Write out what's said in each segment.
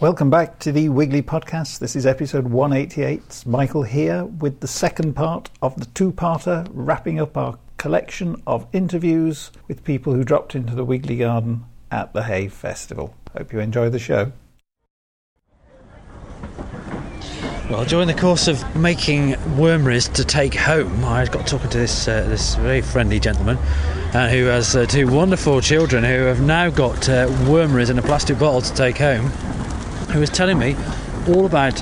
Welcome back to the Wiggly Podcast. This is episode 188. Michael here with the second part of the two parter, wrapping up our collection of interviews with people who dropped into the Wiggly Garden at the Hay Festival. Hope you enjoy the show. Well, during the course of making wormries to take home, I got talking to this uh, this very friendly gentleman uh, who has uh, two wonderful children who have now got uh, wormries in a plastic bottle to take home who was telling me all about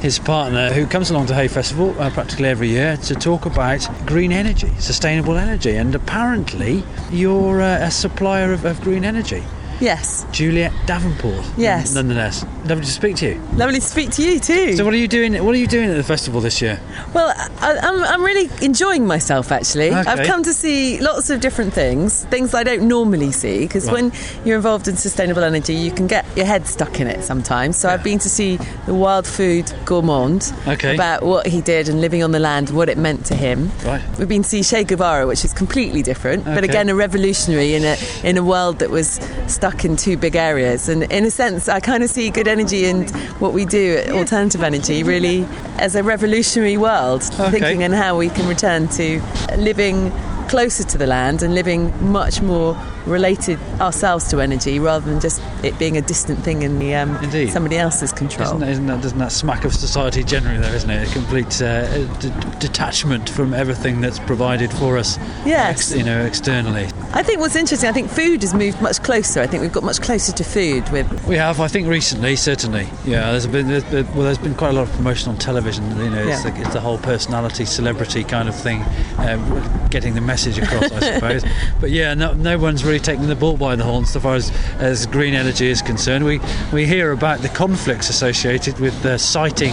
his partner who comes along to Hay Festival uh, practically every year to talk about green energy, sustainable energy. And apparently, you're uh, a supplier of, of green energy. Yes. Juliet Davenport. Yes. Nonetheless, lovely to speak to you. Lovely to speak to you too. So, what are you doing? What are you doing at the festival this year? Well, I, I'm, I'm really enjoying myself actually. Okay. I've come to see lots of different things, things I don't normally see, because Right. when you're involved in sustainable energy, you can get your head stuck in it sometimes. So I've been to see the Wild Food Gourmand Okay. about what he did and living on the land, what it meant to him. Right. We've been to see Che Guevara, which is completely different, but again a revolutionary in a in a world that was stuck in two big areas. And in a sense, I kind of see good energy and what we do at alternative energy really as a revolutionary world, Okay. thinking and how we can return to living closer to the land and living much more related ourselves to energy rather than just it being a distant thing in the um, somebody else's control. Isn't that, isn't that, doesn't that smack of society generally, though, isn't it? A complete uh, d- detachment from everything that's provided for us, Yes. ex- you know, externally. I think what's interesting, I think food has moved much closer. I think we've got much closer to food with We have, I think, recently, certainly. Yeah, there's been there's, been- well, there's been quite a lot of promotion on television. You know, it's, Yeah. the, it's the whole personality, celebrity kind of thing, uh, getting the message across, I suppose. But yeah, no, no one's really taking the bull by the horns so far as, as green energy is concerned. We we hear about the conflicts associated with uh, siting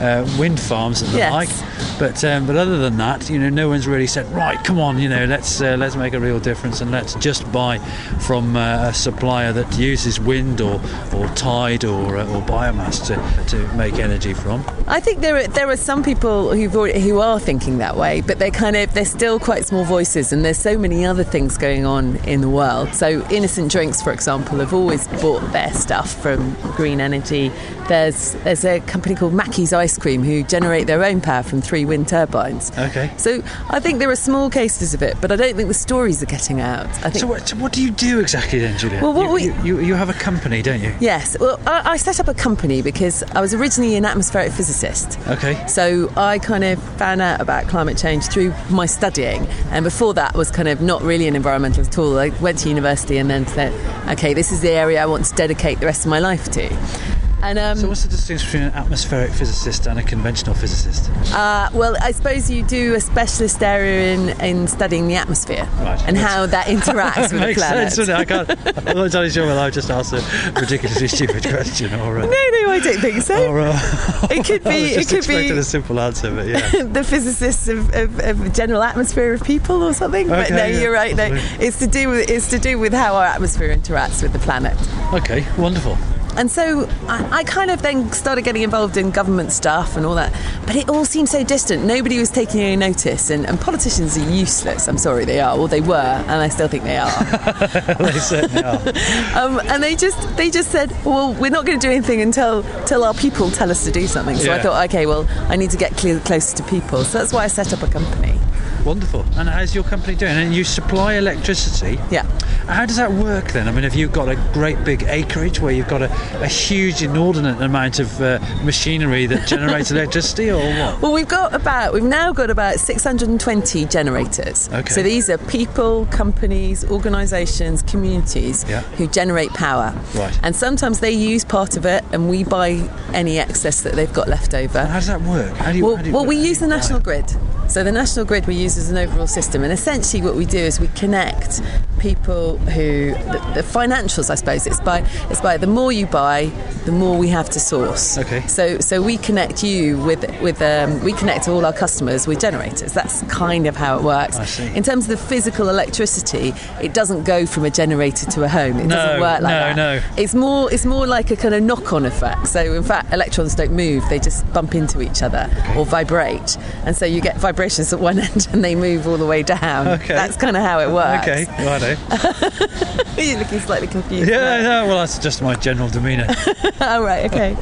uh, wind farms and the Yes. like, but um, but other than that, you know, no one's really said, right, come on, you know, let's uh, let's make a real difference and let's just buy from uh, a supplier that uses wind or, or tide or, uh, or biomass to, to make energy from. I think there are there are some people who've already, who are thinking that way, but they're kind of they're still quite small voices, and there's so many other things going on in the world. So innocent drinks, for example, have always bought their stuff from green energy. There's there's a company called Mackie's Ice Cream who generate their own power from three wind turbines. Okay. So I think there are small cases of it, but I don't think the stories are getting out. I think So what, so what do you do exactly then, Julia? Well, what you, we- you, you, you have a company, don't you? Yes, well, I, I set up a company because I was originally an atmospheric physicist. Okay. So I kind of found out about climate change through my studying, and before that was kind of not really an environmentalist at all. I went to university and then said, okay, this is the area I want to dedicate the rest of my life to. And um, So what's the distinction between an atmospheric physicist and a conventional physicist? uh, well, I suppose you do a specialist area in, in studying the atmosphere Right. and how that interacts with the Makes planet. sense, doesn't it? I can't. I'm not entirely sure whether I've just asked a ridiculously stupid question or. Uh, No, no, I don't think so. or, uh, It could I be. It could expecting be. a simple answer, but yeah. the physicists of, of, of general atmosphere of people or something. but no, yeah, you're right. No, it's to do with it's to do with how our atmosphere interacts with the planet. Okay, wonderful. And so I, I kind of then started getting involved in government stuff and all that, but it all seemed so distant. Nobody was taking any notice, and, and politicians are useless. I'm sorry, they are, or they were, and I still think they are. they certainly are. um, and they just they just said, well, we're not going to do anything until till our people tell us to do something. So I thought, okay, well, I need to get clear, closer to people. So that's why I set up a company. Wonderful. And how's your company doing? And you supply electricity. Yeah. How does that work then? I mean, have you got a great big acreage where you've got a, a huge, inordinate amount of uh, machinery that generates electricity, or what? Well, we've got about we've now got about 620 generators. Okay. So these are people, companies, organisations, communities Yeah. who generate power. Right. And sometimes they use part of it, and we buy any excess that they've got left over. How does that work? How do you? Well, how do you well, we use the national grid. So the national grid we use as an overall system, and essentially what we do is we connect people who the, the financials, I suppose. It's by it's by the more you buy, the more we have to source. Okay. So so we connect you with with um, we connect all our customers with generators. That's kind of how it works. I see. In terms of the physical electricity, it doesn't go from a generator to a home. It No, doesn't work like no, that. no. It's more it's more like a kind of knock-on effect. So in fact, electrons don't move; they just bump into each other or vibrate, and so you get vibrations at one end and they move all the way down. Okay. That's kind of how it works. Okay, righto. You're looking slightly confused. Yeah, no, well, that's just my general demeanour. all right, okay.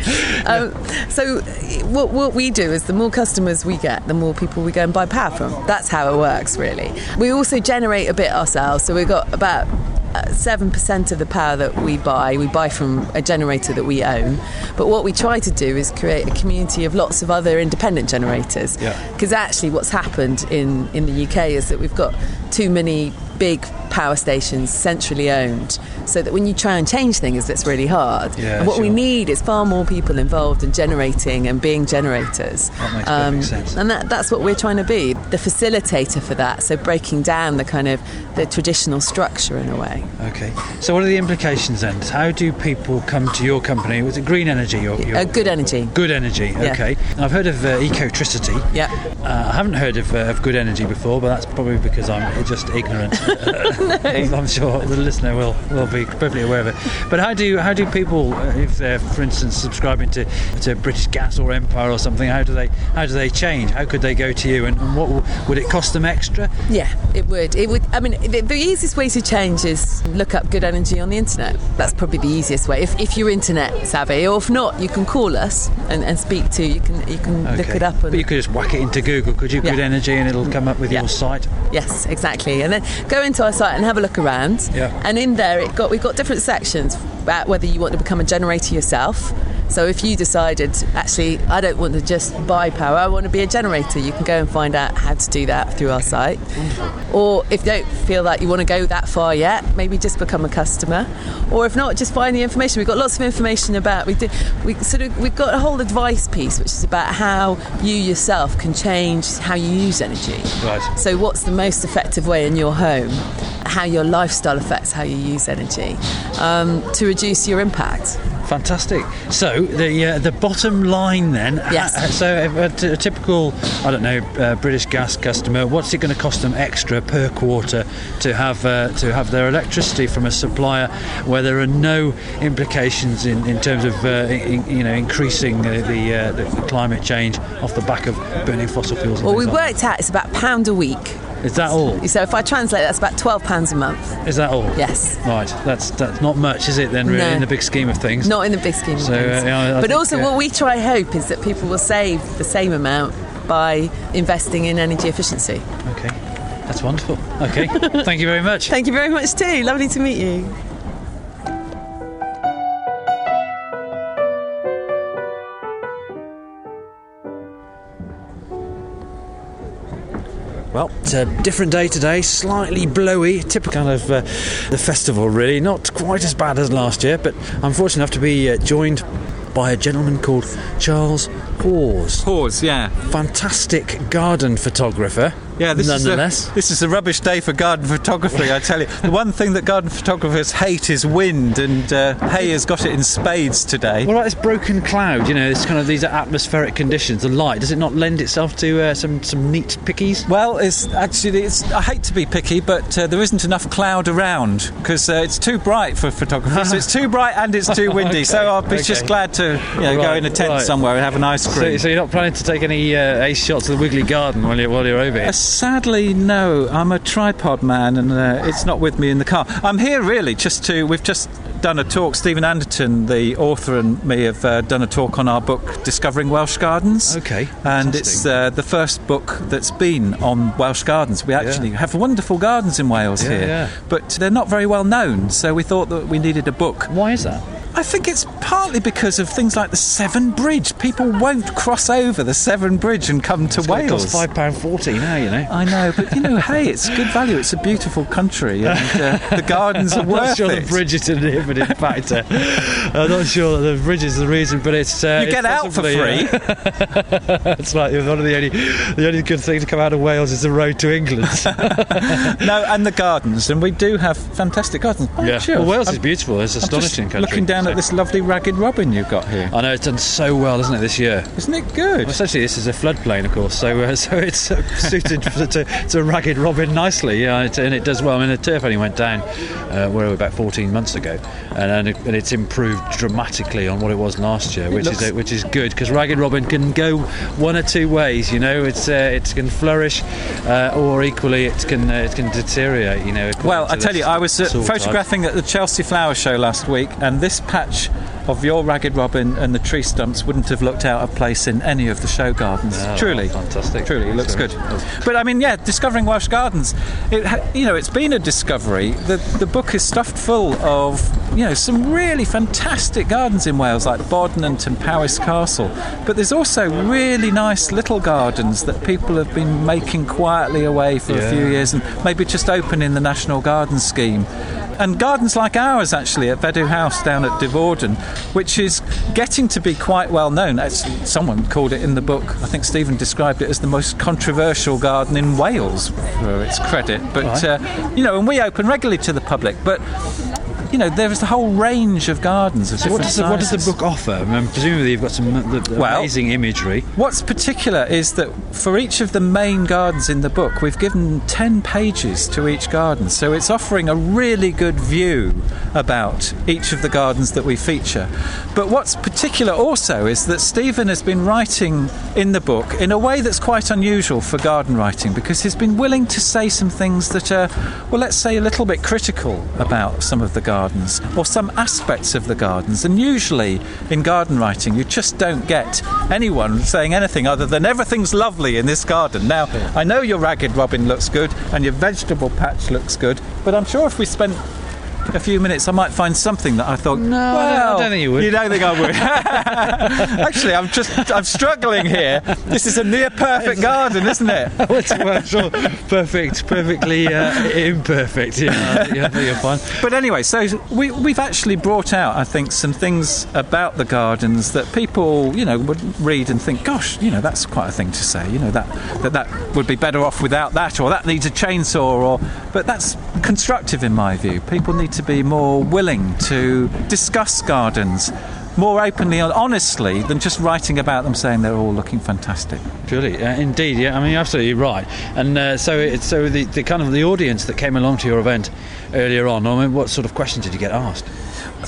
Um, so, what, what we do is the more customers we get, the more people we go and buy power from. That's how it works, really. We also generate a bit ourselves, so we've got about seven percent of the power that we buy, we buy from a generator that we own. But what we try to do is create a community of lots of other independent generators. Yeah. Because actually, what's happened in in the UK is that we've got too many big power stations centrally owned, so that when you try and change things, it's really hard. Yeah, and what we need is far more people involved in generating and being generators. Um, That makes perfect sense. And that, that's what we're trying to be, the facilitator for that. So breaking down the kind of the traditional structure in a way. Okay. So, what are the implications then? How do people come to your company? Was it Green Energy? Your, your, Uh, good energy. Good Energy. Yeah. Okay. I've heard of uh, Ecotricity. Yeah. Uh, I haven't heard of, uh, of Good Energy before, but that's probably because I'm just ignorant. I'm sure the listener will, will be perfectly aware of it. But how do how do people, if they're, for instance, subscribing to, to British Gas or npower or something, how do they how do they change? How could they go to you, and, and what would it cost them extra? Yeah, it would. It would. I mean, the, the easiest way to change is look up good energy on the internet. That's probably the easiest way. If, if you're internet savvy, or if not, you can call us and, and speak to. You can you can look it up. And, but you could just whack it into Google, could you? Yeah. Good Energy, and it'll come up with Yeah. your site. Yes, exactly. And then go into our site and have a look around. Yeah. And in there, it got we've got different sections about whether you want to become a generator yourself. So if you decided actually I don't want to just buy power, I want to be a generator, you can go and find out how to do that through our site. Or if you don't feel like you want to go that far yet, maybe just become a customer. Or if not, just find the information. We've got lots of information about we do we sort of we've got a whole advice piece which is about how you yourself can change how you use energy. Right. So, what's the most effective way in your home? How your lifestyle affects how you use energy um, to reduce your impact. Fantastic. So the uh, the bottom line then. Yes. uh, so a, t- a typical, I don't know, uh, British gas customer, what's it going to cost them extra per quarter to have uh, to have their electricity from a supplier where there are no implications in, in terms of uh, in, you know increasing uh, the, uh, the climate change off the back of burning fossil fuels? Well, we like worked out it's about a pound a week. Is that all? So, if I translate, that's about twelve pounds a month. Is that all? Yes. Right. That's that's not much, is it? Then really, No. in the big scheme of things. Not in the big scheme of So, uh, things. yeah, I but think, also, uh, what we try hope is that people will save the same amount by investing in energy efficiency. Okay. That's wonderful. Okay. Thank you very much. Thank you very much too. Lovely to meet you. A different day today, slightly blowy, typical of uh, the festival, really. Not quite as bad as last year, but I'm fortunate enough to be uh, joined by a gentleman called Charles Hawes. Pause, yeah. Fantastic garden photographer, Yeah, this nonetheless. is a, this is a rubbish day for garden photography. I tell you, the one thing that garden photographers hate is wind, and uh, Hay has got it in spades today. what about this broken cloud? You know, this kind of these atmospheric conditions. The light does it not lend itself to uh, some some neat pickies? Well, it's actually it's. I hate to be picky, but uh, there isn't enough cloud around because uh, it's too bright for photography. so it's too bright and it's too windy. Okay, So I'll be just glad to you know, go in a tent right. somewhere and have a ice So, so you're not planning to take any uh, ace shots of the Wiggly Garden while you're while you're over here? Uh, sadly, no. I'm a tripod man, and uh, it's not with me in the car. I'm here really just to. We've just done a talk. Stephen Anderton, the author, and me have uh, done a talk on our book Discovering Welsh Gardens. Okay, and it's uh, the first book that's been on Welsh gardens. We actually have wonderful gardens in Wales Yeah, here, yeah. but they're not very well known. So we thought that we needed a book. Why is that? I think it's partly because of things like the Severn Bridge. People won't cross over the Severn Bridge and come to It Wales. costs five pound forty now. You know. I know, but you know, hey, it's good value. It's a beautiful country, and uh, the gardens are I'm not worth sure it. the bridge is an inhibiting factor. I'm not sure that the bridge is the reason, but it's uh, you it's get out for free. uh, it's like one of the only the only good thing to come out of Wales is the road to England. no, and the gardens, and we do have fantastic gardens. Oh, yeah, sure. well, Wales I'm- is beautiful. It's astonishing country. looking down So- at this lovely ragged robin you've got here. I know it's done so well, isn't it, this year? Isn't it good? Well, essentially, this is a floodplain, of course, so uh, so it's uh, suited to, to, ragged robin nicely, yeah, it, and it does well. I mean, the turf only went down, uh, where about 14 months ago, and and, it, and it's improved dramatically on what it was last year, which looks- is uh, which is good because ragged robin can go one or two ways. You know, it's uh, it can flourish, uh, or equally it can uh, it can deteriorate. You know. Well, I tell you, I was uh, soil type. photographing at the Chelsea Flower Show last week, and this patch of your ragged robin and the tree stumps wouldn't have looked out of place in any of the show gardens. Oh, Truly, fantastic. Truly, it looks good. But I mean, yeah, discovering Welsh gardens. It, you know, it's been a discovery. The the book is stuffed full of you know some really fantastic gardens in Wales, like Bodnant and Tempowis Castle. But there's also really nice little gardens that people have been making quietly away for a few years and maybe just open in the National Garden Scheme. And gardens like ours, actually, at Veddw House down at Devauden, which is getting to be quite well known. Actually, someone called it in the book, I think Stephen described it as the most controversial garden in Wales, for its credit. But, Right. uh, you know, and we open regularly to the public. But, you know, there is a whole range of gardens of So what does, the, what does the book offer? I mean, presumably you've got some uh, the- Well- amazing imagery. What's particular is that for each of the main gardens in the book, we've given 10 pages to each garden. So it's offering a really good view about each of the gardens that we feature. But what's particular also is that Stephen has been writing in the book in a way that's quite unusual for garden writing because he's been willing to say some things that are, well, let's say a little bit critical about some of the gardens or some aspects of the gardens. And usually in garden writing, you just don't get anyone saying anything other than everything's lovely in this garden. Now, I know your ragged robin looks good and your vegetable patch looks good, but I'm sure if we spent a few minutes, I might find something that I thought. No, I don't- I don't think you would." You don't think I would? Actually, I'm just I'm struggling here. This is a near perfect garden, isn't it? What's well, sure, perfect, perfectly uh, imperfect. Yeah, I think- I think you're fine. But anyway, so we, we've actually brought out, I think, some things about the gardens that people, you know, would read and think, gosh, you know, that's quite a thing to say. You know, that that, that would be better off without that, or that needs a chainsaw, or. But that's constructive in my view. People need to be more willing to discuss gardens more openly and honestly than just writing about them saying they're all looking fantastic. Purely, uh, indeed, yeah. I mean, you're absolutely right. And uh, so, it's so the, the kind of the audience that came along to your event earlier on. I mean, what sort of questions did you get asked?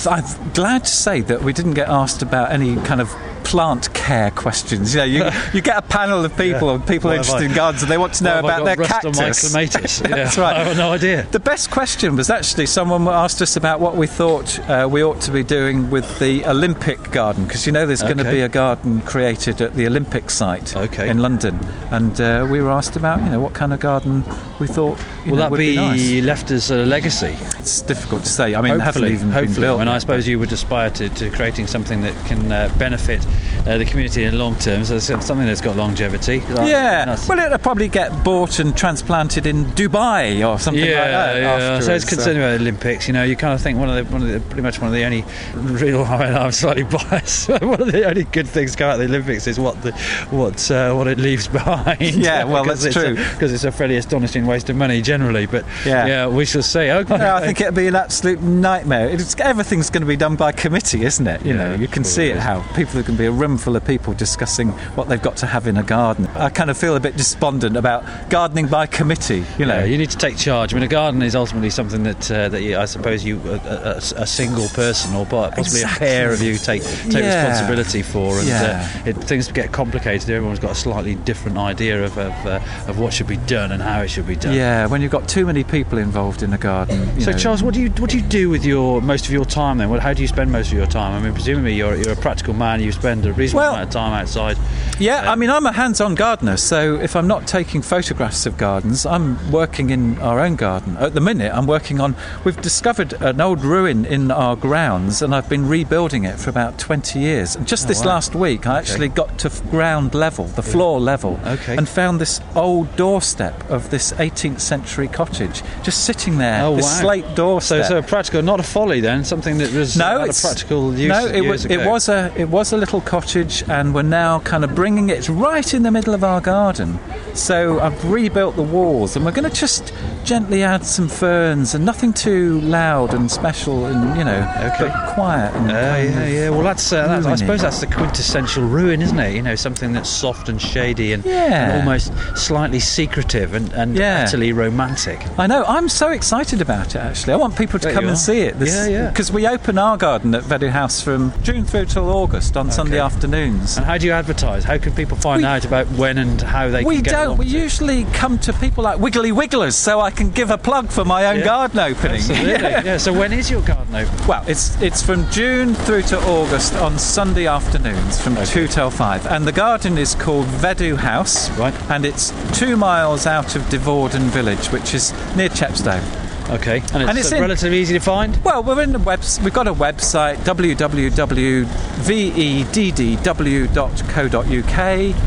I'm glad to say that we didn't get asked about any kind of plant care questions. You know, you, you get a panel of people, of people What interested in gardens, and they want to know about their cactus. on my clematis? That's Yeah, right. I have no idea. The best question was actually someone asked us about what we thought uh, we ought to be doing with the Olympic garden, because you know there's going to be a garden created at the Olympic site Okay. in London, and uh, we were asked about you know what kind of garden we thought Will know, that would be, be, nice. left as a legacy? It's difficult to say. I mean, hopefully, even hopefully. and I suppose you would aspire to, to creating something that can uh, benefit uh, the community in long term. So it's something that's got longevity. Yeah, That's- well, it'll probably get bought and transplanted in Dubai or something yeah, like that. yeah. So afterwards, it's concerned about the Olympics. You know, you kind of think one of the, one of the pretty much one of the only real. I mean, I'm slightly biased. one of the only good things come out of the Olympics is what the what uh, what it leaves behind. Yeah, well, that's true. because it's a fairly astonishing waste of money generally. But Yeah. yeah we shall see. Okay. Yeah, I think it'd be an absolute nightmare. It's, everything's going to be done by committee, isn't it? You know, you can see it how people can be a room full of people discussing what they've got to have in a garden. I kind of feel a bit despondent about gardening by committee. You know, Yeah, you need to take charge. I mean, a garden is ultimately something that uh, that you, I suppose you a, a, a single person or possibly a pair of you take take Yeah. responsibility for, and Yeah. uh, it, things get complicated. Everyone's got a slightly different idea of of, uh, of what should be done and how it should be done. yeah, when you've got too many people involved in a garden. So know, Charles, what do you what do you do with your most of your time then? What, how do you spend most of your time? I mean, presumably you're you're a practical man. You spend spend a reasonable Well- amount of time outside. Yeah, I mean, I'm a hands on gardener, so if I'm not taking photographs of gardens, I'm working in our own garden. At the minute, I'm working on. We've discovered an old ruin in our grounds, and I've been rebuilding it for about 20 years. And just this wow. last week, I actually got to ground level, the floor level, Okay. and found this old doorstep of this 18th century cottage just sitting there. Oh, this wow. slate So, doorstep. so a practical, not a folly then, something that was No, uh, it's a practical use. No, it was it was a it was a little cottage, and we're now kind of bringing it right in the middle of our garden. So I've rebuilt the walls, and we're going to just gently add some ferns, and nothing too loud and special, and you know, Okay. but quiet. And Uh, yeah, yeah. Well, that's, uh, that's I suppose that's the quintessential ruin, isn't it? You know, something that's soft and shady and, Yeah. and almost slightly secretive and, and Yeah. utterly romantic. I know. I'm so excited about it. Actually, I want people to There come and see it. Yeah, yeah. Because we open our garden at Veddw House from June through till August on Sunday afternoons. And how do you advertise? How can people find We- out about when and how they We can get don't. We to usually come to people like Wiggly Wigglers, so I can give a plug for my own Yeah. garden opening. Absolutely. yeah. So when is your garden open? Well, it's it's from June through to August on Sunday afternoons from two till five, and the garden is called Veddw House, Right. And it's two miles out of Devauden village, which is near Chepstow. Okay. And it's, And it's in- relatively easy to find. Well, we're in the webs. We've got a website www.veddw.co.uk,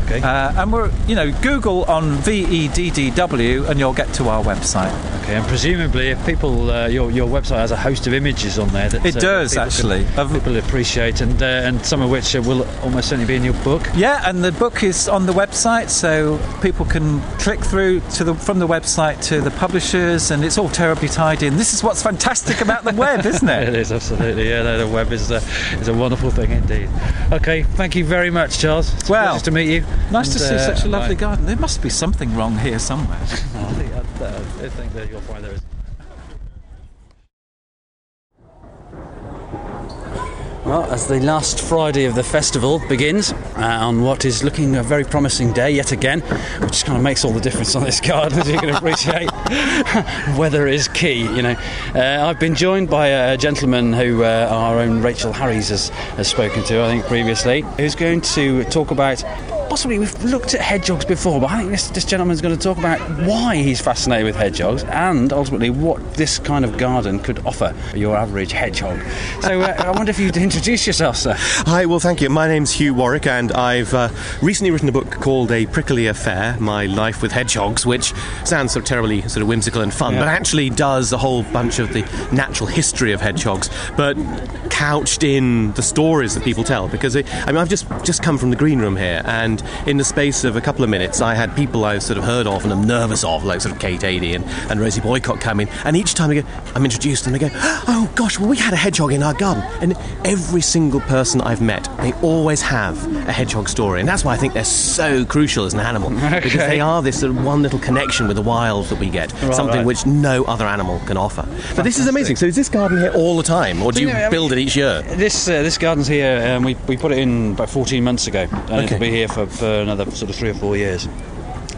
Okay. uh, and we're you know Google on VEDDW, and you'll get to our website. Okay. And presumably, if people, uh, your your website has a host of images on there that It uh, does, people actually. Of- people appreciate, and uh, and some of which uh, will almost certainly be in your book. Yeah, and the book is on the website, so people can click through to the from the website to the publishers, and it's all terribly tidy. And this is what's fantastic about the web, isn't It it? is absolutely, yeah. no, The web is a, is a wonderful thing indeed. Okay, thank you very much, Charles. It's a Well, pleasure to meet you. Nice to see uh, such a lovely I- garden. There must be something wrong here somewhere. I think, that you'll find there is. Well, as the last Friday of the festival begins, uh, on what is looking a very promising day yet again, which kind of makes all the difference on this garden, as you can appreciate. Weather is key, you know. Uh, I've been joined by a gentleman who uh, our own Rachel Harries has, has spoken to, I think, previously, who's going to talk about. Possibly we've looked at hedgehogs before, but I think this, this gentleman's going to talk about why he's fascinated with hedgehogs and ultimately what this kind of garden could offer your average hedgehog. So uh, I wonder if you'd introduce yourself, sir. Hi, well, thank you. My name's Hugh Warwick, and I've uh, recently written a book called A Prickly Affair My Life with Hedgehogs, which sounds sort of terribly sort of whimsical and fun, Yeah. but actually does a whole bunch of the natural history of hedgehogs, but couched in the stories that people tell. Because it, I mean, I've just just come from the green room here, and in the space of a couple of minutes, I had people I've sort of heard of and I'm nervous of, like sort of Kate Adie and, and Rosie Boycott come in, and each time I go, I'm introduced, and they go, "Oh gosh, well we had a hedgehog in our garden," and every single person I've met, they always have a hedgehog story, and that's why I think they're so crucial as an animal because they are this sort of one little connection with the wild that we get, something right. which no other animal can offer. But this is amazing. So is this garden here all the time, or do you I mean- build it each year? This uh, this garden's here. Um, we, we put it in about 14 months ago, and Okay. it'll be here for, for another sort of three or four years.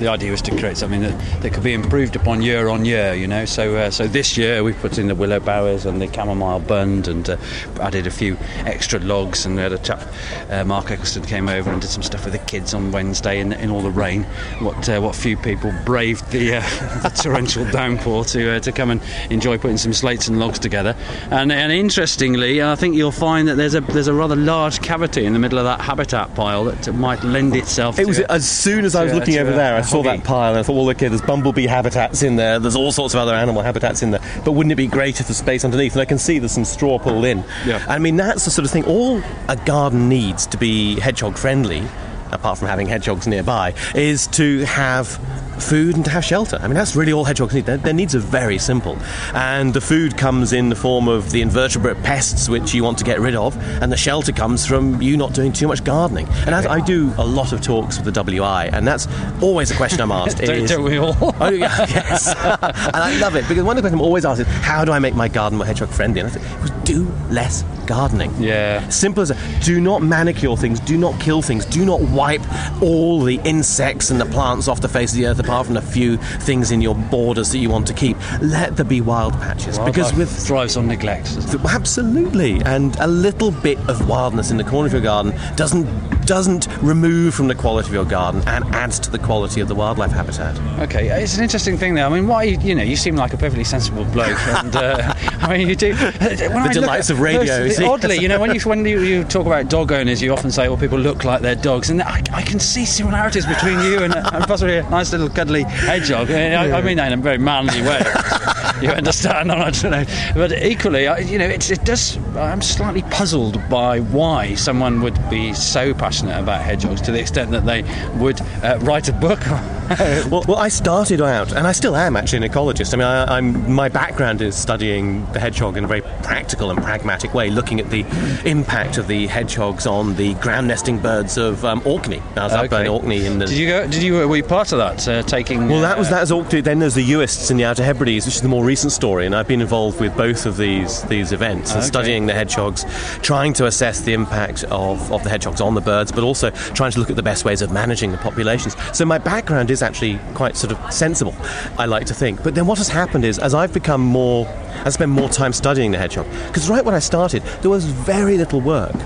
The idea was to create something that, that could be improved upon year on year, you know. So uh, so this year we put in the willow bowers and the chamomile bund and uh, added a few extra logs. And we had a chap, uh, Mark Eccleston, came over and did some stuff with the kids on Wednesday in, in all the rain. What uh, what few people braved the, uh, the torrential downpour to uh, to come and enjoy putting some slates and logs together. And, and interestingly, I think you'll find that there's a there's a rather large cavity in the middle of that habitat pile that might lend itself. It was a- as soon as I was looking over there, I saw that pile and I thought, well, okay, there's bumblebee habitats in there, there's all sorts of other animal habitats in there, but wouldn't it be great if there's space underneath? And I can see there's some straw pulled in. Yeah. I mean, that's the sort of thing, all a garden needs to be hedgehog friendly, apart from having hedgehogs nearby, is to have food and to have shelter. I mean, that's really all hedgehogs need. Their, their needs are very simple. And the food comes in the form of the invertebrate pests which you want to get rid of, and the shelter comes from you not doing too much gardening. And as I do a lot of talks with the WI, and that's always a question I'm asked. Don't, is, don't we all? Oh, yes. and I love it because one of the questions I'm always asked is, how do I make my garden more hedgehog friendly? And I well, do less gardening. Yeah. Simple as that. Do not manicure things. Do not kill things. Do not wipe all the insects and the plants off the face of the earth, apart from a few things in your borders that you want to keep. Let there be wild patches, because with thrives on neglect. Absolutely, and a little bit of wildness in the corner of your garden doesn't doesn't remove from the quality of your garden and adds to the quality of the wildlife habitat. Okay, it's an interesting thing there. I mean, why you know you seem like a perfectly sensible bloke, and uh, I mean you do. The delights of radio, see. Oddly, you know, when you when you, you talk about dog owners, you often say, "Well, people look like their dogs," and I, I can see similarities between you and, and possibly a nice little cuddly hedgehog. I, I mean that in a very manly way. you understand? I don't know, but equally, you know, it does. I'm slightly puzzled by why someone would be so passionate about hedgehogs to the extent that they would uh, write a book. well, well, I started out, and I still am actually an ecologist. I mean, I, am my background is studying the hedgehog in a very practical and pragmatic way, looking at the impact of the hedgehogs on the ground nesting birds of um, Orkney. I was okay. up in Orkney. In the, did you go? Did you were you part of that? Uh, taking well, that was that was Orkney. Then there's the Uists in the Outer Hebrides, which is the more recent story, and I've been involved with both of these these events, okay. studying the hedgehogs, trying to assess the impact of, of the hedgehogs on the birds, but also trying to look at the best ways of managing the populations. So my background is actually quite sort of sensible, I like to think. But then what has happened is, as I've become more, I spend more time studying the hedgehog, because right when I started, there was very little work.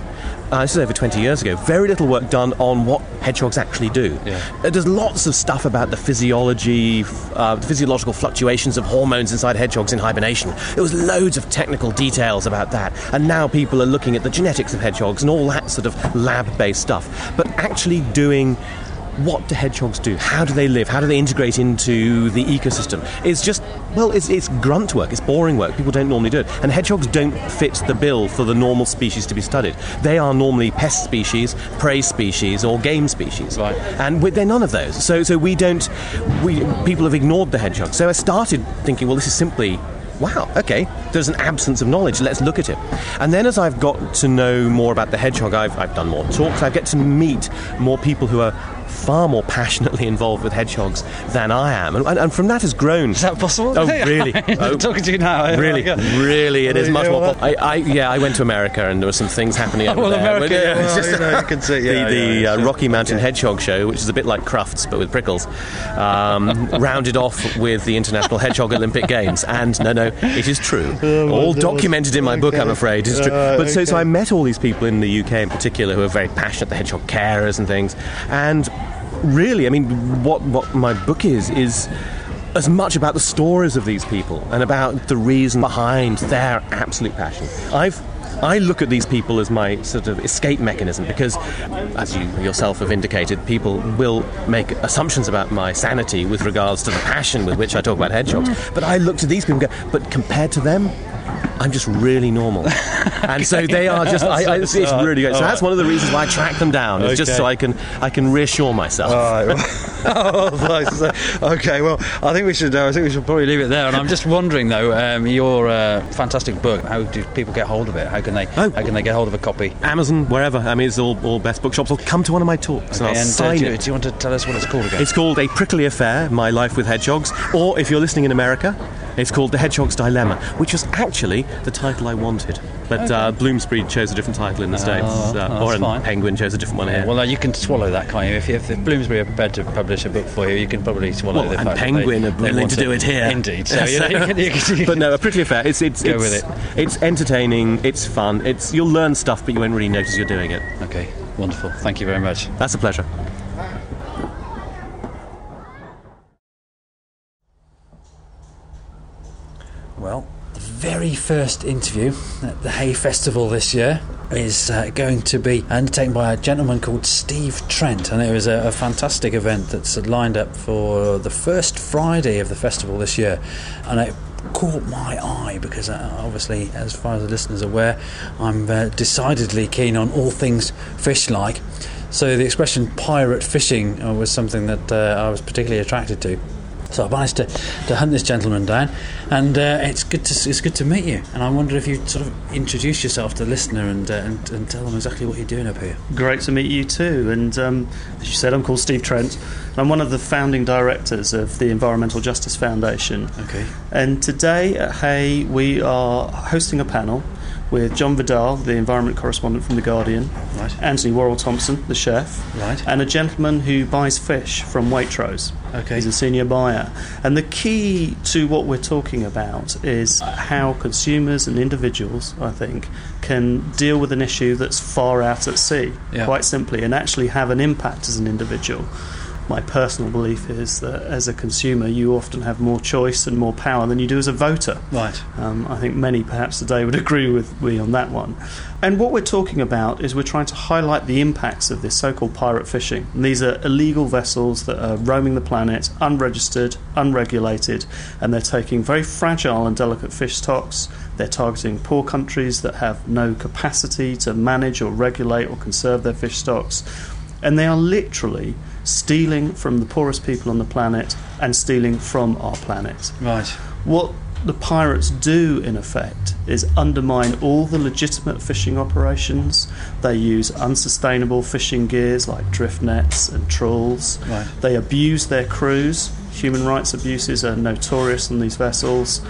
Uh, this is over 20 years ago, very little work done on what hedgehogs actually do. Yeah. Uh, there's lots of stuff about the physiology, uh, the physiological fluctuations of hormones inside hedgehogs in hibernation. There was loads of technical details about that. And now people are looking at the genetics of hedgehogs and all that sort of lab based stuff. But actually doing what do hedgehogs do? How do they live? How do they integrate into the ecosystem? It's just, well, it's, it's grunt work, it's boring work. People don't normally do it. And hedgehogs don't fit the bill for the normal species to be studied. They are normally pest species, prey species, or game species. Right. And they're none of those. So, so we don't, we, people have ignored the hedgehog. So I started thinking, well, this is simply wow, okay, there's an absence of knowledge, let's look at it. And then as I've got to know more about the hedgehog, I've, I've done more talks, I get to meet more people who are far more passionately involved with hedgehogs than I am, and, and, from that has grown. Is that possible? Oh, really? oh, talking to you now. Really, really, it is much more. I, I, yeah, I went to America, and there were some things happening over well, there. America, yeah, well, you, know, you can see the, yeah, the yeah, uh, Rocky Mountain Hedgehog Show, which is a bit like Crufts but with prickles, um, rounded off with the International Hedgehog Olympic Games. And no, no, it is true. Oh, all documented in my book, I'm afraid. It's true. Uh, but so, so. I met all these people in the UK in particular who are very passionate, the hedgehog carers and things, and really, I mean, what what my book is is as much about the stories of these people and about the reason behind their absolute passion. I've I look at these people as my sort of escape mechanism because, as you yourself have indicated, people will make assumptions about my sanity with regards to the passion with which I talk about hedgehogs. But I look to these people and go, but compared to them, I'm just really normal. and so they are just, I, I, it's, it's really great. So that's one of the reasons why I track them down, is just so I can, I can reassure myself. All right. oh, okay. Well, I think we should. Uh, I think we should probably leave it there. And I'm just wondering, though, um, your uh, fantastic book. How do people get hold of it? How can they? Oh. How can they get hold of a copy? Amazon, wherever. I mean, it's all, all best bookshops. Or come to one of my talks and I'll and uh, sign do, it. do you want to tell us what it's called again? It's called A Prickly Affair My Life with Hedgehogs. Or if you're listening in America, it's called The Hedgehog's Dilemma, which was actually the title I wanted. But uh, Bloomsbury chose a different title in the States. Oh, uh, or fine. Penguin chose a different one here. well, uh, you can swallow that, can't you? If, if, if Bloomsbury are prepared to publish a book for you, you can probably swallow Well, the and fact that Penguin they, are willing to do it here. Indeed. So, you know, you can, you can, you but no, a prickly affair. It's it's Go it's, with it. it's entertaining. It's fun. It's you'll learn stuff, but you won't really notice you're doing it. Okay. Wonderful. Thank you very much. That's a pleasure. Well, the very first interview at the Hay Festival this year is uh, going to be undertaken by a gentleman called Steve Trent, and it was a, a fantastic event that's lined up for the first Friday of the festival this year, and it caught my eye because uh, obviously, as far as the listeners are aware, I'm uh, decidedly keen on all things fish-like. So the expression pirate fishing uh, was something that uh, I was particularly attracted to. So I managed to, to hunt this gentleman down, and uh, it's good to it's good to meet you. And I wonder if you'd sort of introduce yourself to the listener and, uh, and and tell them exactly what you're doing up here. Great to meet you too. And um, as you said, I'm called Steve Trent. I'm one of the founding directors of the Environmental Justice Foundation. Okay. And today at Hay, we are hosting a panel with John Vidal, the environment correspondent from The Guardian, Right. Antony Worrall Thompson, the chef, Right. and a gentleman who buys fish from Waitrose. Okay. He's a senior buyer. And the key to what we're talking about is how consumers and individuals, I think, can deal with an issue that's far out at sea, Yeah. quite simply, and actually have an impact as an individual. My personal belief is that as a consumer, you often have more choice and more power than you do as a voter. Right. Um, I think many perhaps today would agree with me on that one. And what we're talking about is we're trying to highlight the impacts of this so called pirate fishing. And these are illegal vessels that are roaming the planet, unregistered, unregulated, and they're taking very fragile and delicate fish stocks. They're targeting poor countries that have no capacity to manage or regulate or conserve their fish stocks. And they are literally stealing from the poorest people on the planet and stealing from our planet Right. what the pirates do in effect is undermine all the legitimate fishing operations. They use unsustainable fishing gears like drift nets and trawls. Right. They abuse their crews. Human rights abuses are notorious on these vessels.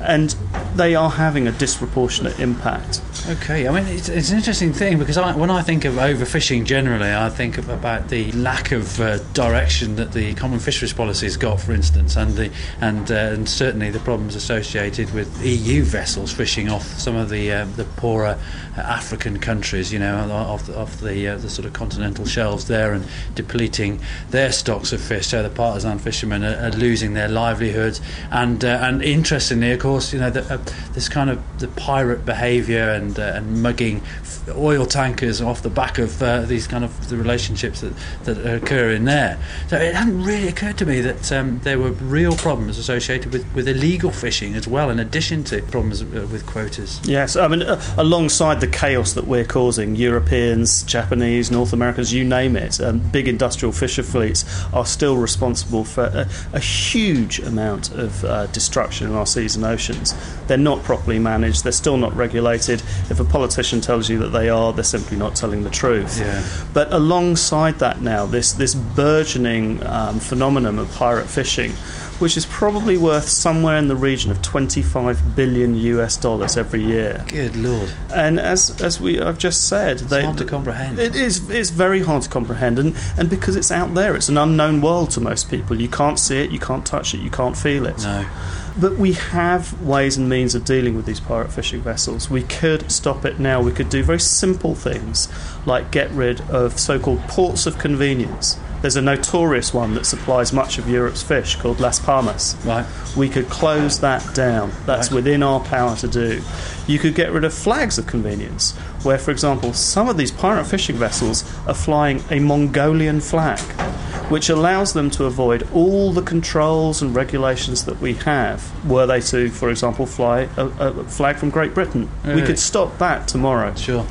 And they are having a disproportionate impact. Okay, I mean it's, it's an interesting thing because I, when I think of overfishing generally, I think of, about the lack of uh, direction that the common fisheries policy has got, for instance, and the and uh, and certainly the problems associated with EU vessels fishing off some of the uh, the poorer African countries, you know, off the, off the uh, the sort of continental shelves there, and depleting their stocks of fish. So the partisan fishermen are, are losing their livelihoods, and uh, and interestingly, of course, you know, the, uh, this kind of the pirate behaviour and uh, and mugging oil tankers off the back of uh, these kind of the relationships that, that occur in there. So it hadn't really occurred to me that um, there were real problems associated with, with illegal fishing as well, in addition to problems uh, with quotas. Yes, I mean, uh, alongside the chaos that we're causing, Europeans, Japanese, North Americans, you name it, um, big industrial fisher fleets are still responsible for a, a huge amount of uh, destruction in our seas and oceans. They're not properly managed, they're still not regulated. If a politician tells you that they are, they're simply not telling the truth. Yeah. But alongside that now, this, this burgeoning um, phenomenon of pirate fishing, which is probably worth somewhere in the region of 25 billion US dollars every year. Good lord, And as as we I've just said, it's hard to comprehend. it is it's very hard to comprehend, and and because it's out there, it's an unknown world to most people. You can't see it, you can't touch it, you can't feel it. no. But we have ways and means of dealing with these pirate fishing vessels. We could stop it now. We could do very simple things like get rid of so called ports of convenience. There's a notorious one that supplies much of Europe's fish called Las Palmas. Right. We could close that down. That's Right. within our power to do. You could get rid of flags of convenience, where, for example, some of these pirate fishing vessels are flying a Mongolian flag, which allows them to avoid all the controls and regulations that we have, were they to, for example, fly a, a flag from Great Britain. We could stop that tomorrow. Sure.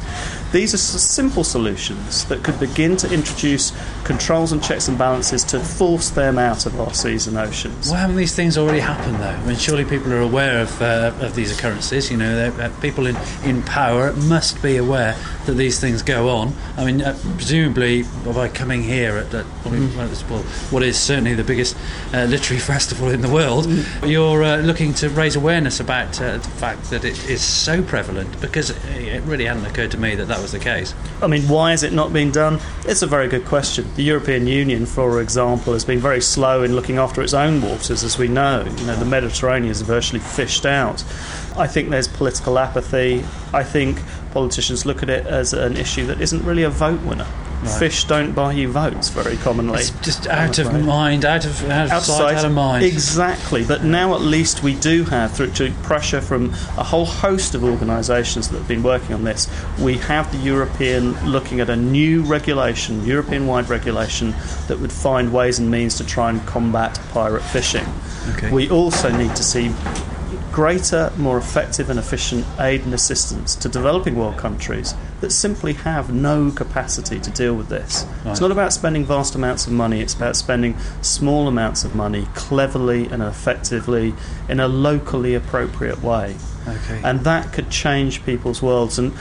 These are simple solutions that could begin to introduce controls and checks and balances to force them out of our seas and oceans. Why haven't these things already happened, though? I mean, surely people are aware of, uh, of these occurrences. You know, uh, people in, in power must be aware that these things go on. I mean, uh, presumably by coming here at, at Mm. well, well, what is certainly the biggest uh, literary festival in the world, Mm. you're uh, looking to raise awareness about uh, the fact that it is so prevalent because it, it really hadn't occurred to me that that was the case. I mean, why is it not being done? It's a very good question. The European Union, for example, has been very slow in looking after its own waters, as we know. You know, the Mediterranean is virtually fished out. I think there's political apathy. I think politicians look at it as an issue that isn't really a vote winner. Fish don't buy you votes very commonly. It's just out of mind, out of, out of sight, out of mind. Exactly. But now at least we do have, through to pressure from a whole host of organisations that have been working on this, we have the European looking at a new regulation, European wide regulation, that would find ways and means to try and combat pirate fishing. Okay. We also need to see greater, more effective, and efficient aid and assistance to developing world countries that simply have no capacity to deal with this. Right. It's not about spending vast amounts of money, it's about spending small amounts of money cleverly and effectively in a locally appropriate way. Okay. And that could change people's worlds. And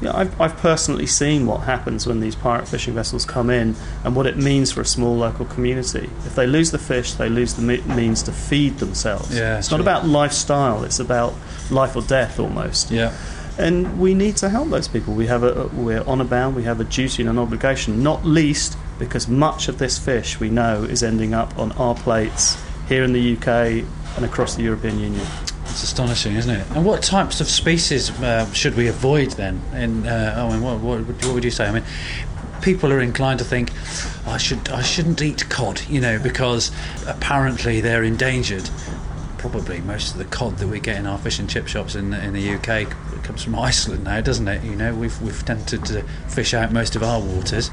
you know, I've, I've personally seen what happens when these pirate fishing vessels come in and what it means for a small local community. If they lose the fish, they lose the me- means to feed themselves. Yeah, it's not about lifestyle, it's about life or death almost. yeah. and we need to help those people. We have a we're on a bound. We have a duty and an obligation, not least because much of this fish we know is ending up on our plates here in the UK and across the European Union. It's astonishing, isn't it? And what types of species uh, should we avoid then? In uh, mean, what, what, what would you say? I mean, people are inclined to think I should I shouldn't eat cod, you know, because apparently they're endangered. Probably most of the cod that we get in our fish and chip shops in the, in the UK comes from Iceland now, doesn't it? You know, we've we've tended to fish out most of our waters.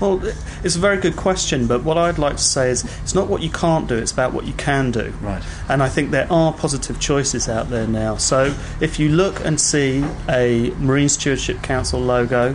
Well, it's a very good question, but what I'd like to say is it's not what you can't do; it's about what you can do. Right. And I think there are positive choices out there now. So if you look and see a Marine Stewardship Council logo,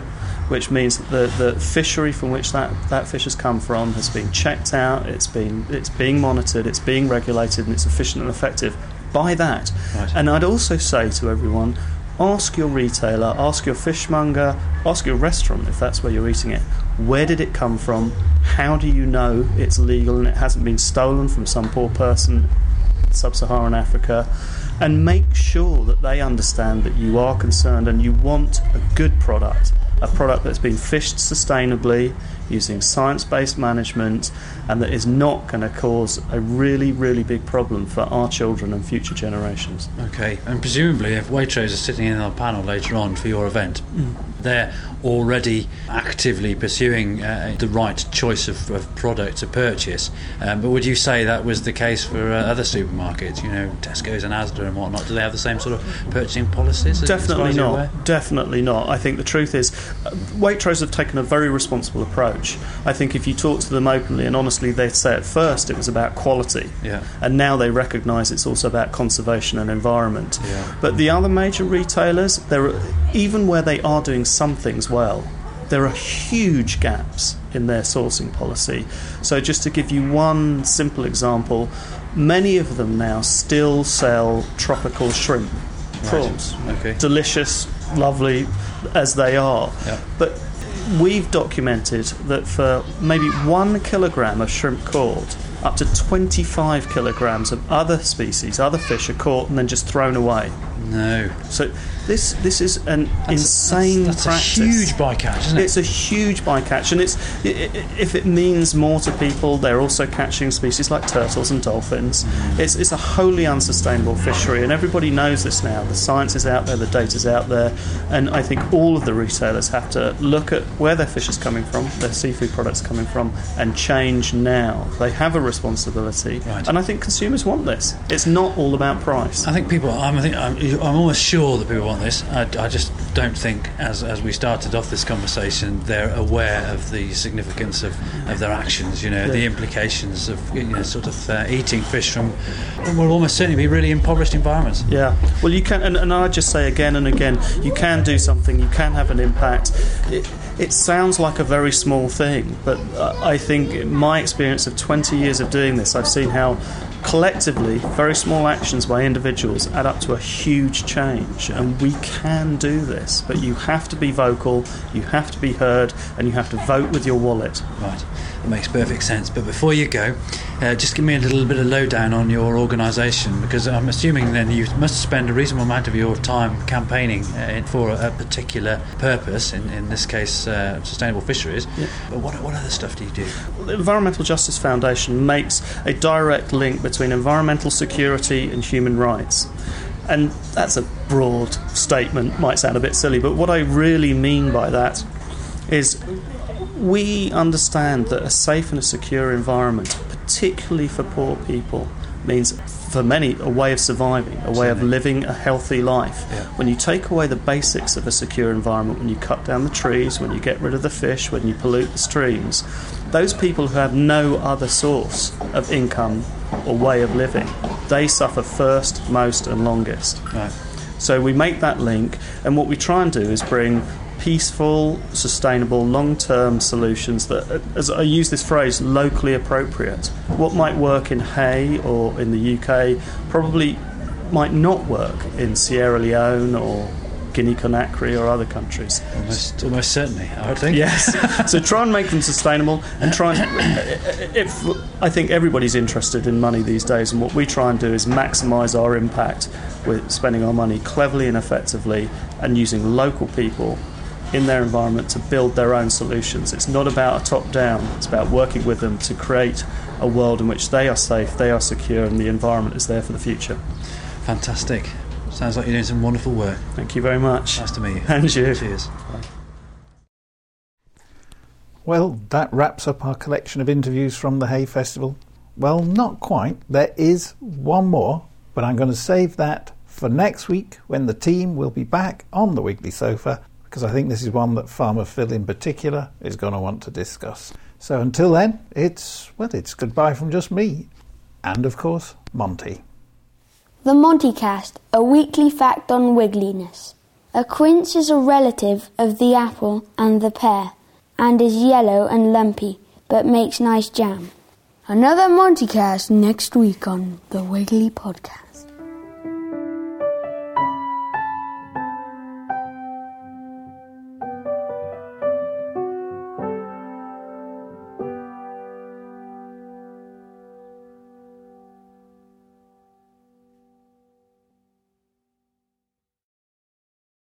which means that the, the fishery from which that, that fish has come from has been checked out, it's been it's being monitored, it's being regulated, and it's efficient and effective. by that. Right. And I'd also say to everyone, ask your retailer, ask your fishmonger, ask your restaurant if that's where you're eating it. Where did it come from? How do you know it's legal and it hasn't been stolen from some poor person in sub-Saharan Africa? And make sure that they understand that you are concerned and you want a good product, a product that's been fished sustainably using science-based management and that is not going to cause a really really big problem for our children and future generations. Okay, and presumably, if Waitrose are sitting in our panel later on for your event, they're already actively pursuing uh, the right choice of, of product to purchase. Um, but would you say that was the case for uh, other supermarkets? You know, Tesco's and Asda and whatnot. Do they have the same sort of purchasing policies? as- as far Definitely as you're aware? not. Definitely not. I think the truth is, uh, Waitrose have taken a very responsible approach. I think if you talk to them openly and honestly, they'd say at first it was about quality, Yeah. and now they recognise it's also about conservation and environment. Yeah. But the other major retailers, there are, even where they are doing some things well, there are huge gaps in their sourcing policy. So, just to give you one simple example, many of them now still sell tropical shrimp, prawns Okay. delicious, lovely as they are. Yeah. But we've documented that for maybe one kilogram of shrimp caught, up to 25 kilograms of other species, other fish are caught and then just thrown away. No. So this this is an insane That's, practice. a huge bycatch, isn't it? It's a huge bycatch, and it's i- i- if it means more to people, they're also catching species like turtles and dolphins. Mm. It's, it's a wholly unsustainable fishery, and everybody knows this now. The science is out there, the data's out there, and I think all of the retailers have to look at where their fish is coming from, their seafood products coming from, and change now. They have a responsibility, Right. and I think consumers want this. It's not all about price. I think people. I'm, I think, I'm, I'm almost sure that people want this. I, I just don't think, as as we started off this conversation, they're aware of the significance of, of their actions. You know, the implications of you know sort of uh, eating fish from what will almost certainly be really impoverished environments. Yeah, well, you can, and, and I just say again and again, you can do something, you can have an impact. It, it sounds like a very small thing, but uh, I think in my experience of 20 years of doing this, I've seen how collectively very small actions by individuals add up to a huge change, and we can do this. But you have to be vocal, you have to be heard, and you have to vote with your wallet. Right, it makes perfect sense. But before you go, uh, just give me a little bit of lowdown on your organisation because I'm assuming then you must spend a reasonable amount of your time campaigning uh, for a, a particular purpose. In, in this case, uh, sustainable fisheries. But what, what other stuff do you do? The Environmental Justice Foundation makes a direct link between environmental security and human rights. And that's a broad statement, might sound a bit silly, but what I really mean by that is we understand that a safe and a secure environment, particularly for poor people, means for many a way of surviving, a way of living a healthy life. Yeah. When you take away the basics of a secure environment, when you cut down the trees, when you get rid of the fish, when you pollute the streams, those people who have no other source of income or way of living, they suffer first, most, and longest. Right. So we make that link, and what we try and do is bring peaceful, sustainable, long term solutions that, as I use this phrase, locally appropriate. What might work in Hay or in the UK probably might not work in Sierra Leone or Guinea Conakry or other countries. Almost, almost certainly, I would think. Yes. so try and make them sustainable and try and. If, I think everybody's interested in money these days, and what we try and do is maximise our impact with spending our money cleverly and effectively and using local people in their environment to build their own solutions. It's not about a top down, it's about working with them to create a world in which they are safe, they are secure, and the environment is there for the future. Fantastic. Sounds like you're doing some wonderful work. Thank you very much. Nice to meet you. And you. Cheers. Well, that wraps up our collection of interviews from the Hay Festival. Well, not quite. There is one more, but I'm going to save that for next week when the team will be back on the Wiggly Sofa because I think this is one that Farmer Phil in particular is going to want to discuss. So until then, it's, well, it's goodbye from just me and, of course, Monty. The Montycast, a weekly fact on wiggliness. A quince is a relative of the apple and the pear, and is yellow and lumpy, but makes nice jam. Another Montycast next week on the Wiggly Podcast.